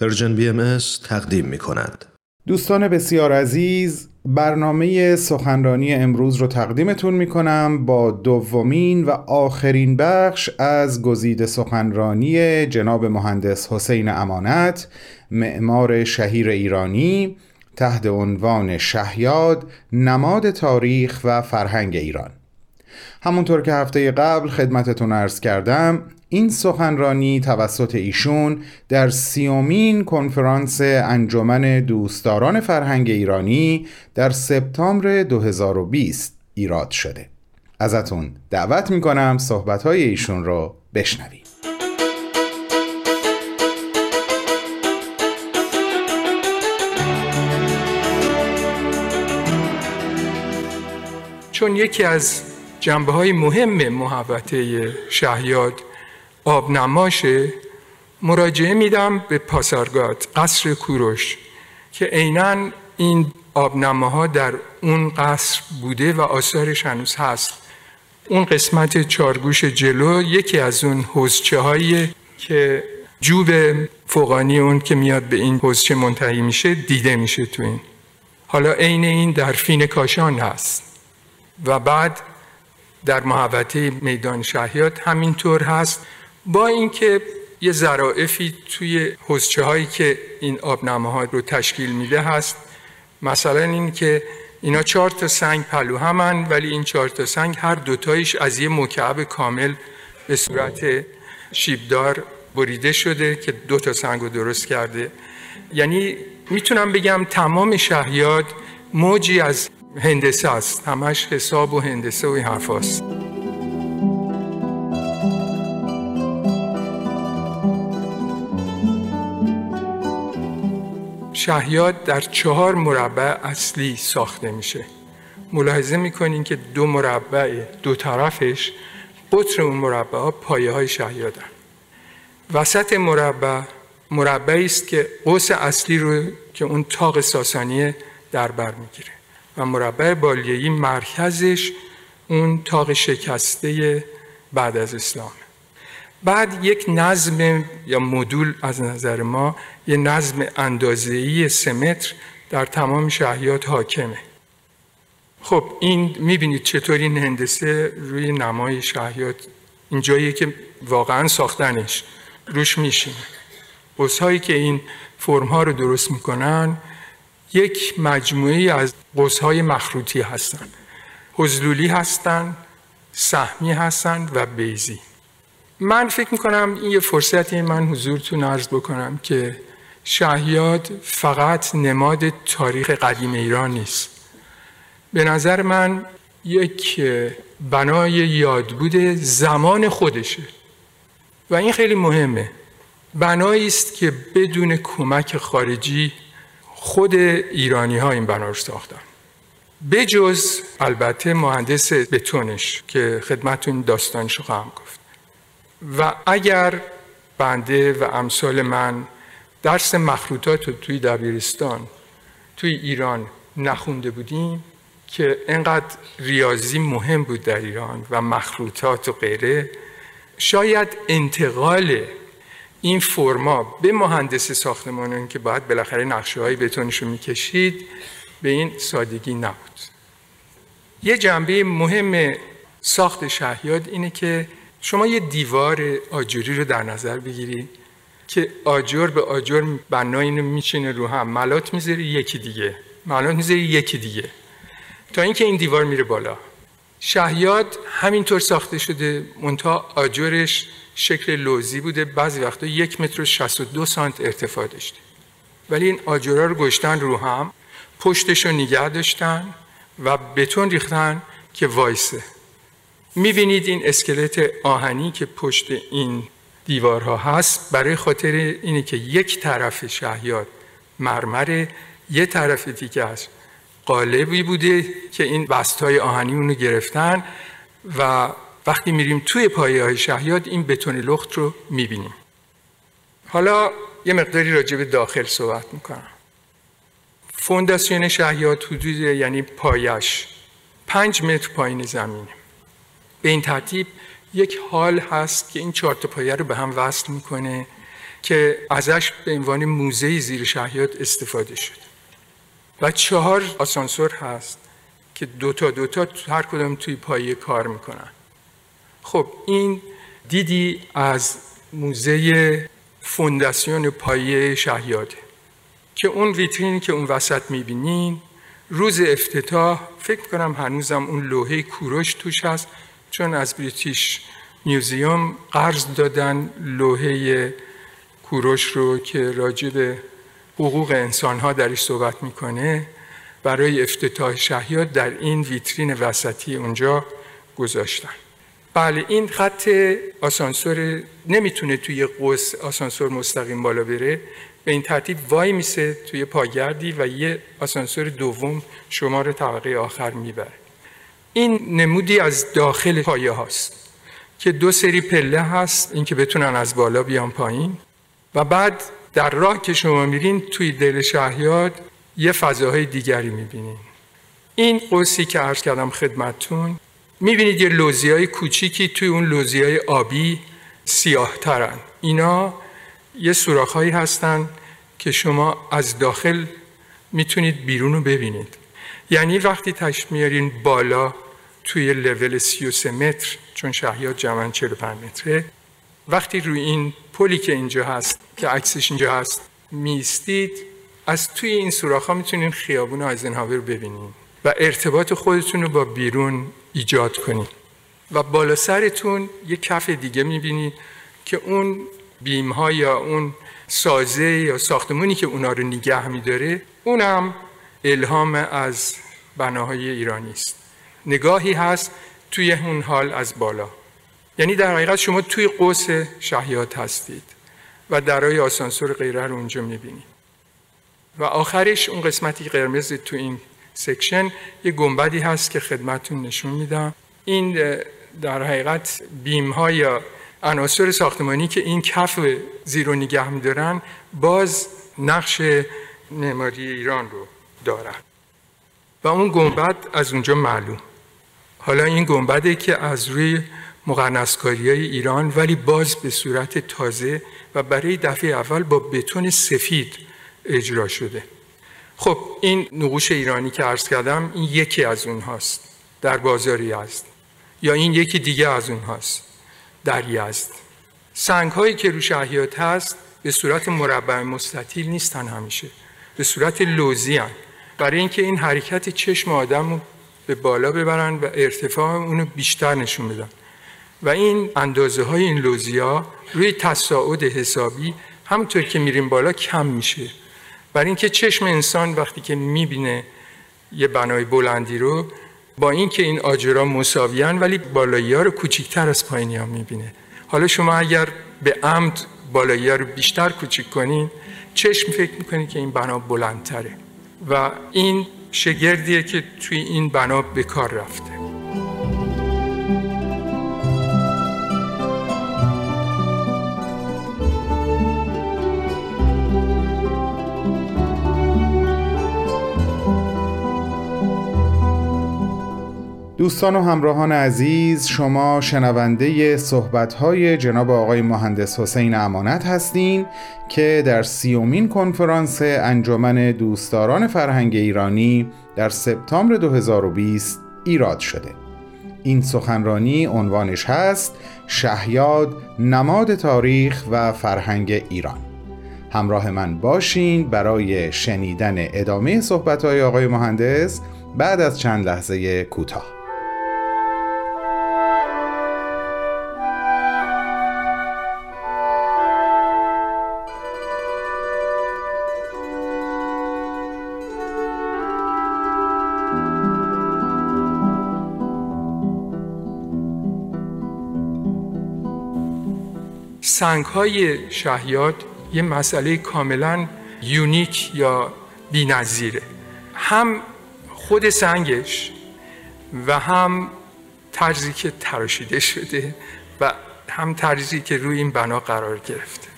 Persian BMS تقدیم می کند. دوستان بسیار عزیز برنامه سخنرانی امروز رو تقدیمتون می کنم با دومین و آخرین بخش از گزیده سخنرانی جناب مهندس حسین امانت معمار شهیر ایرانی تحت عنوان شهیاد نماد تاریخ و فرهنگ ایران همونطور که هفته قبل خدمتتون عرض کردم این سخنرانی توسط ایشون در سیومین کنفرانس انجمن دوستداران فرهنگ ایرانی در سپتامبر 2020 ایراد شده. ازتون دعوت می‌کنم صحبتهای ایشون رو بشنویم. چون یکی از جنبه های مهم محوطه شهیاد آبنماشه مراجعه میدم به پاسارگاد قصر کوروش که عینا این آبنماها در اون قصر بوده و آثارش هنوز هست. اون قسمت چارگوش جلو یکی از اون حوزچه که جوب فوقانی اون که میاد به این حوزچه منتهی میشه دیده میشه تو این. حالا عین این در فین کاشان هست و بعد در محوطه میدان شهیات همینطور هست. با اینکه یه ظرافی توی حوزچه هایی که این آبنامه ها رو تشکیل میده هست مثلا این که اینا چهار تا سنگ پلو همن ولی این چهار تا سنگ هر دوتایش از یه مکعب کامل به صورت شیبدار بریده شده که دو تا سنگ رو درست کرده یعنی می‌تونم بگم تمام شهیاد موجی از هندسه است همش حساب و هندسه و این حرف. شهیاد در چهار مربع اصلی ساخته میشه. ملاحظه می‌کنین که دو مربع دو طرفش قطر اون مربع ها پایه های شهیادن. وسط مربع مربعی است که قوس اصلی رو که اون تاق ساسانیه در بر می‌گیره و مربع بالیهی مرکزش اون تاق شکسته بعد از اسلام. بعد یک نظم یا مدول از نظر ما یه نظم اندازه‌ای سمتر در تمام شهیات حاکمه. خب این می‌بینید چطور این هندسه روی نمای شهیات این جایی که واقعا ساختنش روش میشینه. قوسهایی که این فرمها رو درست می‌کنن یک مجموعه از قوسهای مخروطی هستند حزلولی هستند سهمی هستند و بیزی من فکر می‌کنم این یه فرصتی من حضورتون عرض بکنم که شهیاد فقط نماد تاریخ قدیم ایران نیست. به نظر من یک بنای یادبود زمان خودشه. و این خیلی مهمه. بنایی است که بدون کمک خارجی خود ایرانی ها این بنا رو ساختن. بجز البته مهندس بتونش که خدمتون داستانشو خواهم گفت. و اگر بنده و امثال من درس مخروطات رو توی دبیرستان توی ایران نخونده بودیم که انقدر ریاضی مهم بود در ایران و مخروطات و غیره شاید انتقال این فرما به مهندس ساختمان که باید بالاخره نقشه های بتونش رو می‌کشید به این سادگی نبود. یه جنبه مهم ساخت شهیاد اینه که شما یه دیوار آجوری رو در نظر بگیرید که آجر به آجر بنا اینو میچینه رو هم. ملات می‌ذاری یکی دیگه. ملات می‌ذاری یکی دیگه. تا اینکه این دیوار میره بالا. شهیاد همینطور ساخته شده. منتها آجرش شکل لوزی بوده. بعضی وقتا یک متر و 62 سانت ارتفاع داشته. ولی این آجرها رو گشتن رو هم. پشتش رو نگه داشتن و بتون ریختن که وایسه. می‌بینید این اسکلت آهنی که پشت این دیوارها هست برای خاطر اینه که یک طرف شهیاد مرمره یه طرف دیگه است قالبی بوده که این بست های آهنی اونو گرفتن و وقتی میریم توی پایه های شهیاد این بتون لخت رو می‌بینیم. حالا یه مقداری راجع به داخل صحبت می‌کنم. فونداسیون شهیاد حدود یعنی پایش پنج متر پایین زمینه. به این ترتیب یک حال هست که این چهار پایه رو به هم وصل می‌کنه که ازش به عنوان موزه زیر شهیات استفاده شد و چهار آسانسور هست که دوتا دوتا هر کدام توی پایه کار می‌کنن. خب این دیدی از موزه فونداسیون پایه شهیاده که اون ویترینی که اون وسط می‌بینین روز افتتاح فکر کنم هنوزم اون لوحه کوروش توش هست. چون از بریتیش میوزیوم قرض دادن لوحه کوروش رو که راجع به حقوق انسان ها درش صحبت می‌کنه برای افتتاح شهیات در این ویترین وسطی اونجا گذاشتن. بله این خط آسانسور نمی‌تونه توی قوس آسانسور مستقیم بالا بره. به این ترتیب وای میسه توی پاگردی و یه آسانسور دوم شما رو طبقه آخر می‌بره. این نمودی از داخل پایه هاست که دو سری پله هست اینکه بتونن از بالا بیان پایین. و بعد در راه که شما میرین توی دل شهیاد یه فضاهای دیگری می‌بینین. این قوسی که عرض کردم خدمتتون می‌بینید یه لوزی های کوچیکی توی اون لوزی های آبی سیاه ترن اینا یه سوراخ هایی هستن که شما از داخل می‌تونید بیرون رو ببینید. یعنی وقتی تشت میارین بالا توی لول 33 متر چون شهیات جمعا 45 متره وقتی روی این پلی که اینجا هست که عکسش اینجا هست میستید از توی این سوراخ ها می‌تونین خیابون آیزنهاور رو ببینید و ارتباط خودتون رو با بیرون ایجاد کنید و بالا سرتون یه کف دیگه می‌بینید که اون بیم ها یا اون سازه یا ساختمونی که اونا رو نگه میداره اونم الهام از بناهای ایرانی است. نگاهی هست توی اون حال از بالا. یعنی در حقیقت شما توی قوس شهیات هستید و درای آسانسور غیره رو اونجا می‌بینید و آخرش اون قسمتی قرمز تو این سکشن یه گنبدی هست که خدمتون نشون میدم. این در حقیقت بیم ها یا عناصر ساختمانی که این کف زیر و نگه میدارن باز نقش معماری ایران رو دارن و اون گنبد از اونجا معلوم. حالا این گنبده که از روی مقنسکاری های ایران ولی باز به صورت تازه و برای دفعه اول با بتون سفید اجرا شده. خب این نقوش ایرانی که عرض کردم این یکی از اونهاست. در بازاری است. یا این یکی دیگه از اونهاست. در یزد سنگ هایی که رو شهیات هست به صورت مربع مستطیل نیستن همیشه. به صورت لوزی هن. برای اینکه این حرکت چشم آدم رو به بالا ببرن و ارتفاع اونو بیشتر نشون بدن. و این اندازه های این لوزی ها روی تصاعد حسابی همونطور که میریم بالا کم میشه. برای اینکه چشم انسان وقتی که می‌بینه یه بنای بلندی رو با اینکه این آجرا مساویان ولی بالایی ها رو کوچیکتر از پایینی ها می‌بینه. حالا شما اگر به عمد بالایی ها رو بیشتر کوچیک کنین چشم فکر می‌کنید که این بنا بلندتره. و این شگردیه که توی این بنا به کار رفته. دوستان و همراهان عزیز شما شنونده صحبت‌های جناب آقای مهندس حسین امانت هستین که در سیومین کنفرانس انجمن دوستداران فرهنگ ایرانی در سپتامبر 2020 ایراد شده. این سخنرانی عنوانش هست شهیاد نماد تاریخ و فرهنگ ایران. همراه من باشین برای شنیدن ادامه صحبت‌های آقای مهندس بعد از چند لحظه کوتاه. سنگ های شهیاد یه مسئله کاملا یونیک یا نظیره هم خود سنگش و هم طرزی که تراشیده شده و هم طرزی که روی این بنا قرار گرفته.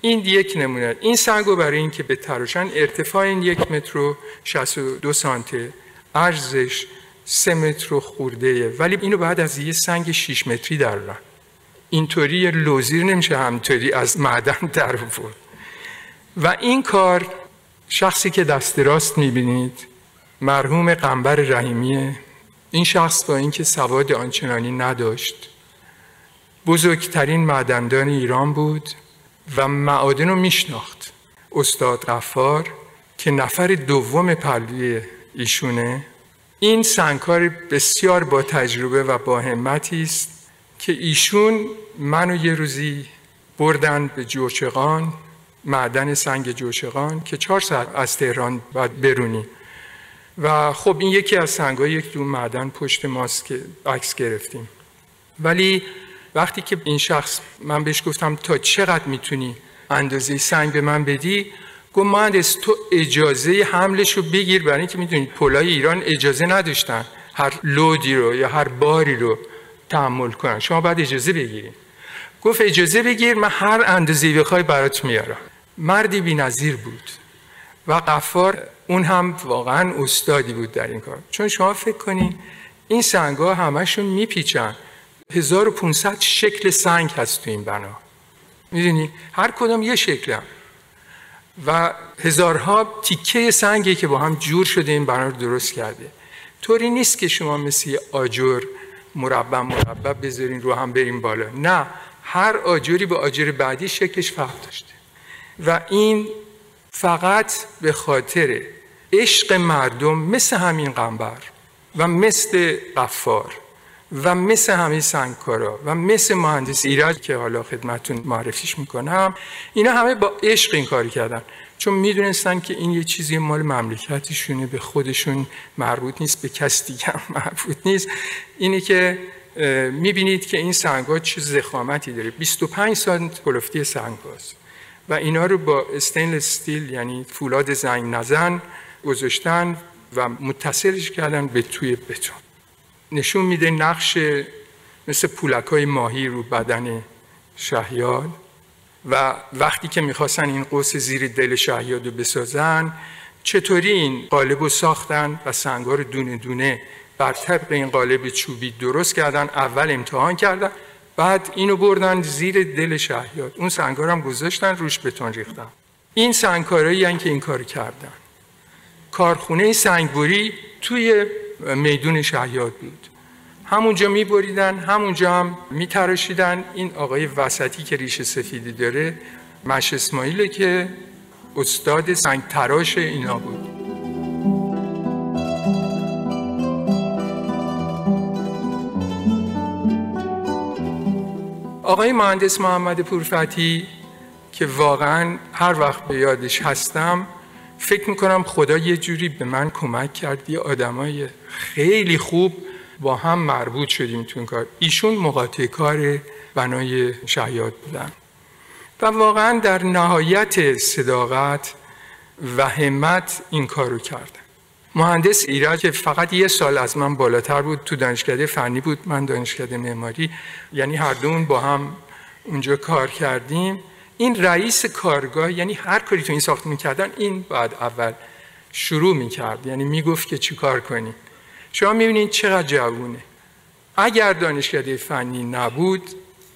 این یک نمونه. این سنگ رو برای اینکه به تراشن ارتفاع این یک متر و 62 سانته عرضش سه متر و خورده ولی اینو بعد از یه سنگ 6 متری در اینطوری لوزیر نمیشه همطوری از معدن در بود و این کار شخصی که دست راست می‌بینید مرحوم قنبر رحیمیه. این شخص با اینکه سواد آنچنانی نداشت بزرگترین معدندان ایران بود و معادن رو میشناخت. استاد غفار که نفر دوم پلوی ایشونه. این سنگکار بسیار با تجربه و با همتی است که ایشون منو یه روزی بردن به جوشقان معدن سنگ جوشقان که چهار ساعت از تهران باید برونی. و خب این یکی از سنگ یک دون معدن پشت ماست که عکس گرفتیم. ولی وقتی که این شخص من بهش گفتم تا چقدر می‌تونی اندازه سنگ به من بدی گفت مهندس تو اجازه حملش رو بگیر برای اینکه می‌دونید پلای ایران اجازه نداشتن هر لودی رو یا هر باری رو تحمل کنن. شما باید اجازه بگیریم گفت اجازه بگیر من هر اندازه بخوای برات میارم. مردی بی‌نظیر بود و قفار اون هم واقعا استادی بود در این کار. چون شما فکر کنین این سنگ ها همشون میپیچن. 1500 شکل سنگ هست تو این بنا. می‌دونی؟ هر کدام یه شکل هم. و هزارها تیکه سنگی که با هم جور شده این بنا رو درست کرده. طوری نیست که شما مثل آجر مربع مربع بذارین رو هم بریم بالا. نه هر آجری به آجر بعدی شکلش فرق داشته. و این فقط به خاطر عشق مردم مثل همین قنبر و مثل قفار و مثل همین سنگکارا و مثل مهندس ایراد که حالا خدمتون معرفیش می‌کنم اینا همه با عشق این کاری کردن. چون می‌دونستن که این یه چیزی مال مملکتشونه به خودشون مربوط نیست به کس دیگه مربوط نیست. اینه که می‌بینید که این سنگ چه زخامتی داره. 25 سانت کلفتی سنگ هاست و اینا رو با استینل استیل یعنی فولاد زنگ نزن گذاشتن و متصلش کردن به توی بتون. نشون میده نقش مثل پولک های ماهی رو بدن شهیاد و وقتی که می‌خواستن این قوس زیر دل شهیاد رو بسازن چطوری این قالب رو ساختن و سنگار دونه دونه بر طبق این قالب چوبی درست کردن اول امتحان کردن بعد اینو بردن زیر دل شهیاد. اون سنگار هم گذاشتن روش بتون ریختن. این سنگکارایی که این کار کردن. کارخونه سنگبری توی میدون شهیاد بود. همونجا میبریدن همونجا هم میتراشیدن. این آقای وسطی که ریش سفیدی داره مش اسماعیله که استاد سنگ تراش اینا بود. آقای مهندس محمد پورفتی که واقعا هر وقت به یادش هستم فکر می‌کنم خدا یه جوری به من کمک کرد. یه آدمای خیلی خوب با هم مربوط شدیم تو این کار. ایشون مقاطع کار بنای شهیاد بودن. و واقعا در نهایت صداقت و همت این کار رو کردن. مهندس که فقط یه سال از من بالاتر بود تو دانشکده فنی بود من دانشکده معماری. یعنی هر دومون با هم اونجا کار کردیم. این رئیس کارگاه یعنی هر کاری تو این ساخت می‌کردن این بعد اول شروع می‌کرد. یعنی می‌گفت که چی کار کنیم شما می‌بینید چقدر جوونه. اگر دانشکده فنی نبود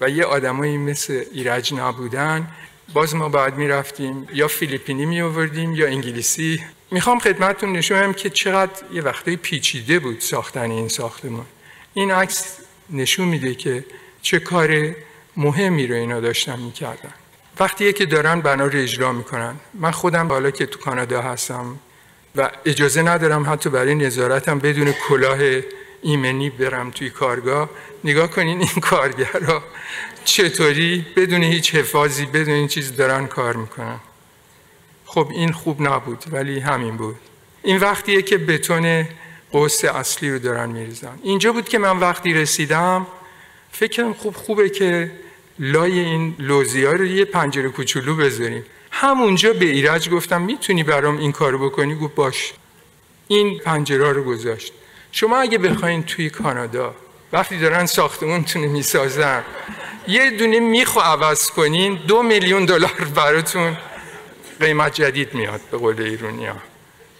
و یه آدمایی مثل ایرج نبودن باز ما باید می‌رفتیم یا فیلیپینی می آوردیم یا انگلیسی. می‌خوام خدمتتون نشونم که چقدر یه وقتی پیچیده بود ساختن این ساختمان. این عکس نشون میده که چه کار مهمی رو اینا داشتن می‌کردن. وقتی که دارن بنا رو اجرا می‌کنن. من خودم بالا که تو کانادا هستم و اجازه ندارم حتی برای نظارتم بدون کلاه ایمنی برم توی کارگاه. نگاه کنین این کارگرها چطوری؟ بدون هیچ حفاظی بدون این چیز دارن کار می‌کنن. خب این خوب نبود ولی همین بود. این وقتیه که بتون قوس اصلی رو دارن میریزن. اینجا بود که من وقتی رسیدم فکرم خوب خوبه که لای این لوزی رو یه پنجره کوچولو بذاریم. همونجا به ایرج گفتم می‌تونی برام این کارو بکنی؟ گفت باش. این پنجره رو گذاشت. شما اگه بخواین توی کانادا وقتی دارن ساختمونتون می‌سازن یه دونه میخو عوض کنین دو میلیون دلار براتون قیمت جدید میاد به قول ایرونی ها.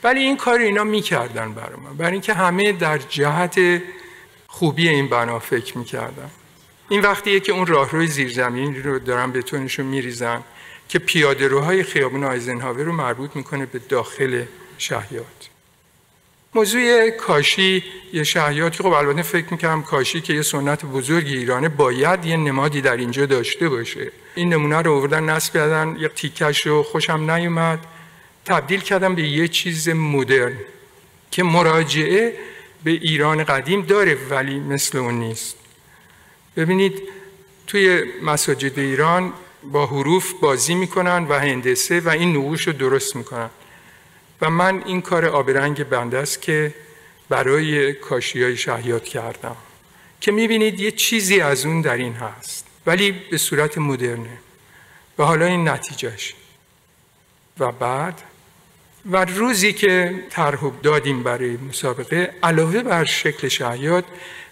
ولی این کار اینا می‌کردن برای من برای اینکه همه در جهت خوبی این بنا فکر می‌کردن. این وقتیه که اون راهروی زیرزمینی رو دارن بتونشون میریزن. که پیاده روهای خیابون آیزنهاور رو مربوط می‌کنه به داخل شهیات موضوع کاشی یه شهیاتی خب البته فکر می‌کنم کاشی که یه سنت بزرگ ایرانه باید یه نمادی در اینجا داشته باشه. این نمونه رو آوردن نصب کردن یه تیکش رو خوشم نیومد. تبدیل کردم به یه چیز مدرن که مراجعه به ایران قدیم داره ولی مثل اون نیست. ببینید توی مساجد ایران با حروف بازی می‌کنن و هندسه و این نقوش رو درست می‌کنن. و من این کار آبرنگ بنده است که برای کاشی های شهیات کردم. که می‌بینید یه چیزی از اون در این هست ولی به صورت مدرنه. و حالا این نتیجهش. و بعد و روزی که طرح دادیم برای مسابقه علاوه بر شکل شهیات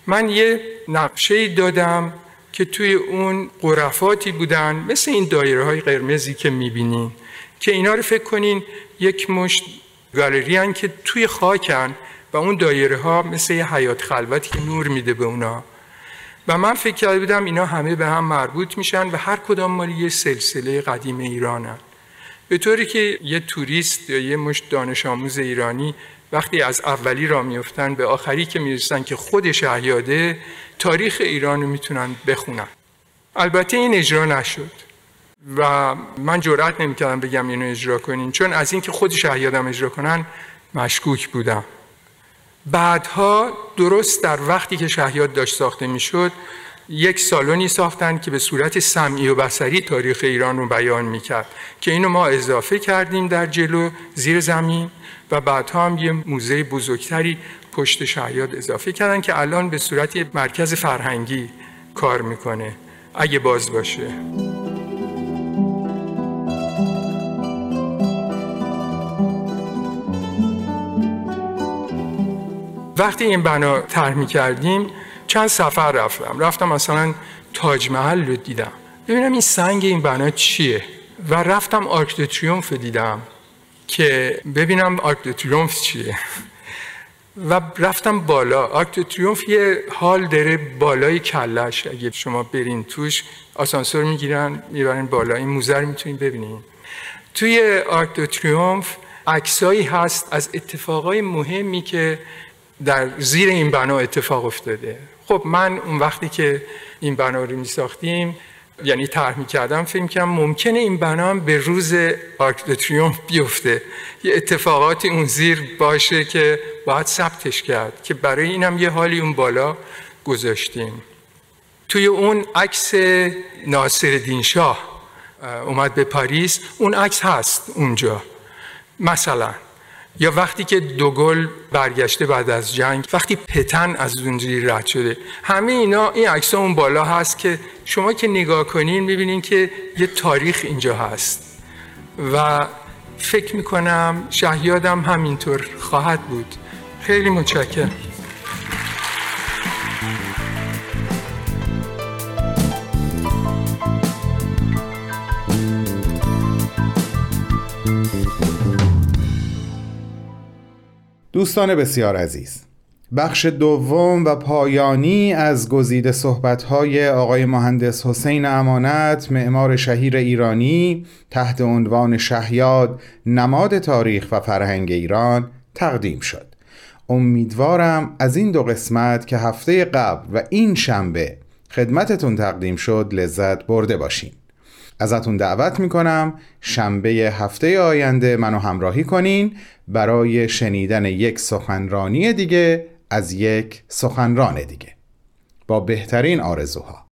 من یه نقشه دادم که توی اون قرفاتی بودن مثل این دایره های قرمزی که می‌بینین که اینا رو فکر کنین یک مشت گالری که توی خاکن و اون دایره ها مثل یه حیات خلوتی که نور میده به اونا. و من فکر کرده بودم اینا همه به هم مربوط میشن و هر کدام مالی یه سلسله قدیم ایرانن. به طوری که یه توریست یا یه مشت دانش آموز ایرانی وقتی از اولی را میفتن به آخری که می‌رسن که خود شهیاده تاریخ ایران رو می‌تونن بخونن. البته این اجرا نشد و من جرأت نمی‌کردم بگم اینو اجرا کنین چون از اینکه خود شهیادم اجرا کنن مشکوک بودم. بعدها درست در وقتی که شهیاد داشت ساخته می‌شد یک سالونی ساختن که به صورت سمعی و بسری تاریخ ایران رو بیان می‌کرد که اینو ما اضافه کردیم در جلو زیر زمین و بعدها هم یه موزه بزرگتری پشت شهیاد اضافه کردن که الان به صورت مرکز فرهنگی کار می‌کنه. اگه باز باشه. وقتی این بنا طرح کردیم چند سفر رفتم. رفتم مثلا تاج محل رو دیدم. ببینم این سنگ این بنا چیه. و رفتم آرک دو تریومف دیدم که ببینم آرک دو تریومف چیه. و رفتم بالا. آرک دو تریومف یه هال داره بالای کلش. اگه شما برین توش آسانسور می‌گیرن می‌برین بالا. این موزه رو می‌تونین ببینین. توی آرک دو تریومف عکسایی هست از اتفاقای مهمی که در زیر این بنا اتفاق افتاده. خب من اون وقتی که این بنا رو می ساختیم یعنی طرح می کردم فکر کردم ممکنه این بنا به روز آرک دو بیفته. یه اتفاقاتی اون زیر باشه که باید ثبتش کرد که برای اینم یه حالی اون بالا گذاشتیم. توی اون عکس ناصر دین شاه اومد به پاریس اون عکس هست اونجا. مثلا یا وقتی که دوگل برگشته بعد از جنگ وقتی پتن از اونجوری رد شده. همه اینا این عکس اون بالا هست که شما که نگاه کنین می‌بینین که یه تاریخ اینجا هست. و فکر می‌کنم شهیادم همینطور خواهد بود. خیلی متشکرم. دوستان بسیار عزیز بخش دوم و پایانی از گزیده صحبت‌های آقای مهندس حسین امانت معمار شهیر ایرانی تحت عنوان شهیاد نماد تاریخ و فرهنگ ایران تقدیم شد. امیدوارم از این دو قسمت که هفته قبل و این شنبه خدمتتون تقدیم شد لذت برده باشین ازتون دعوت می‌کنم. شنبه هفته آینده منو همراهی کنین. برای شنیدن یک سخنرانی دیگه از یک سخنران دیگه. با بهترین آرزوها.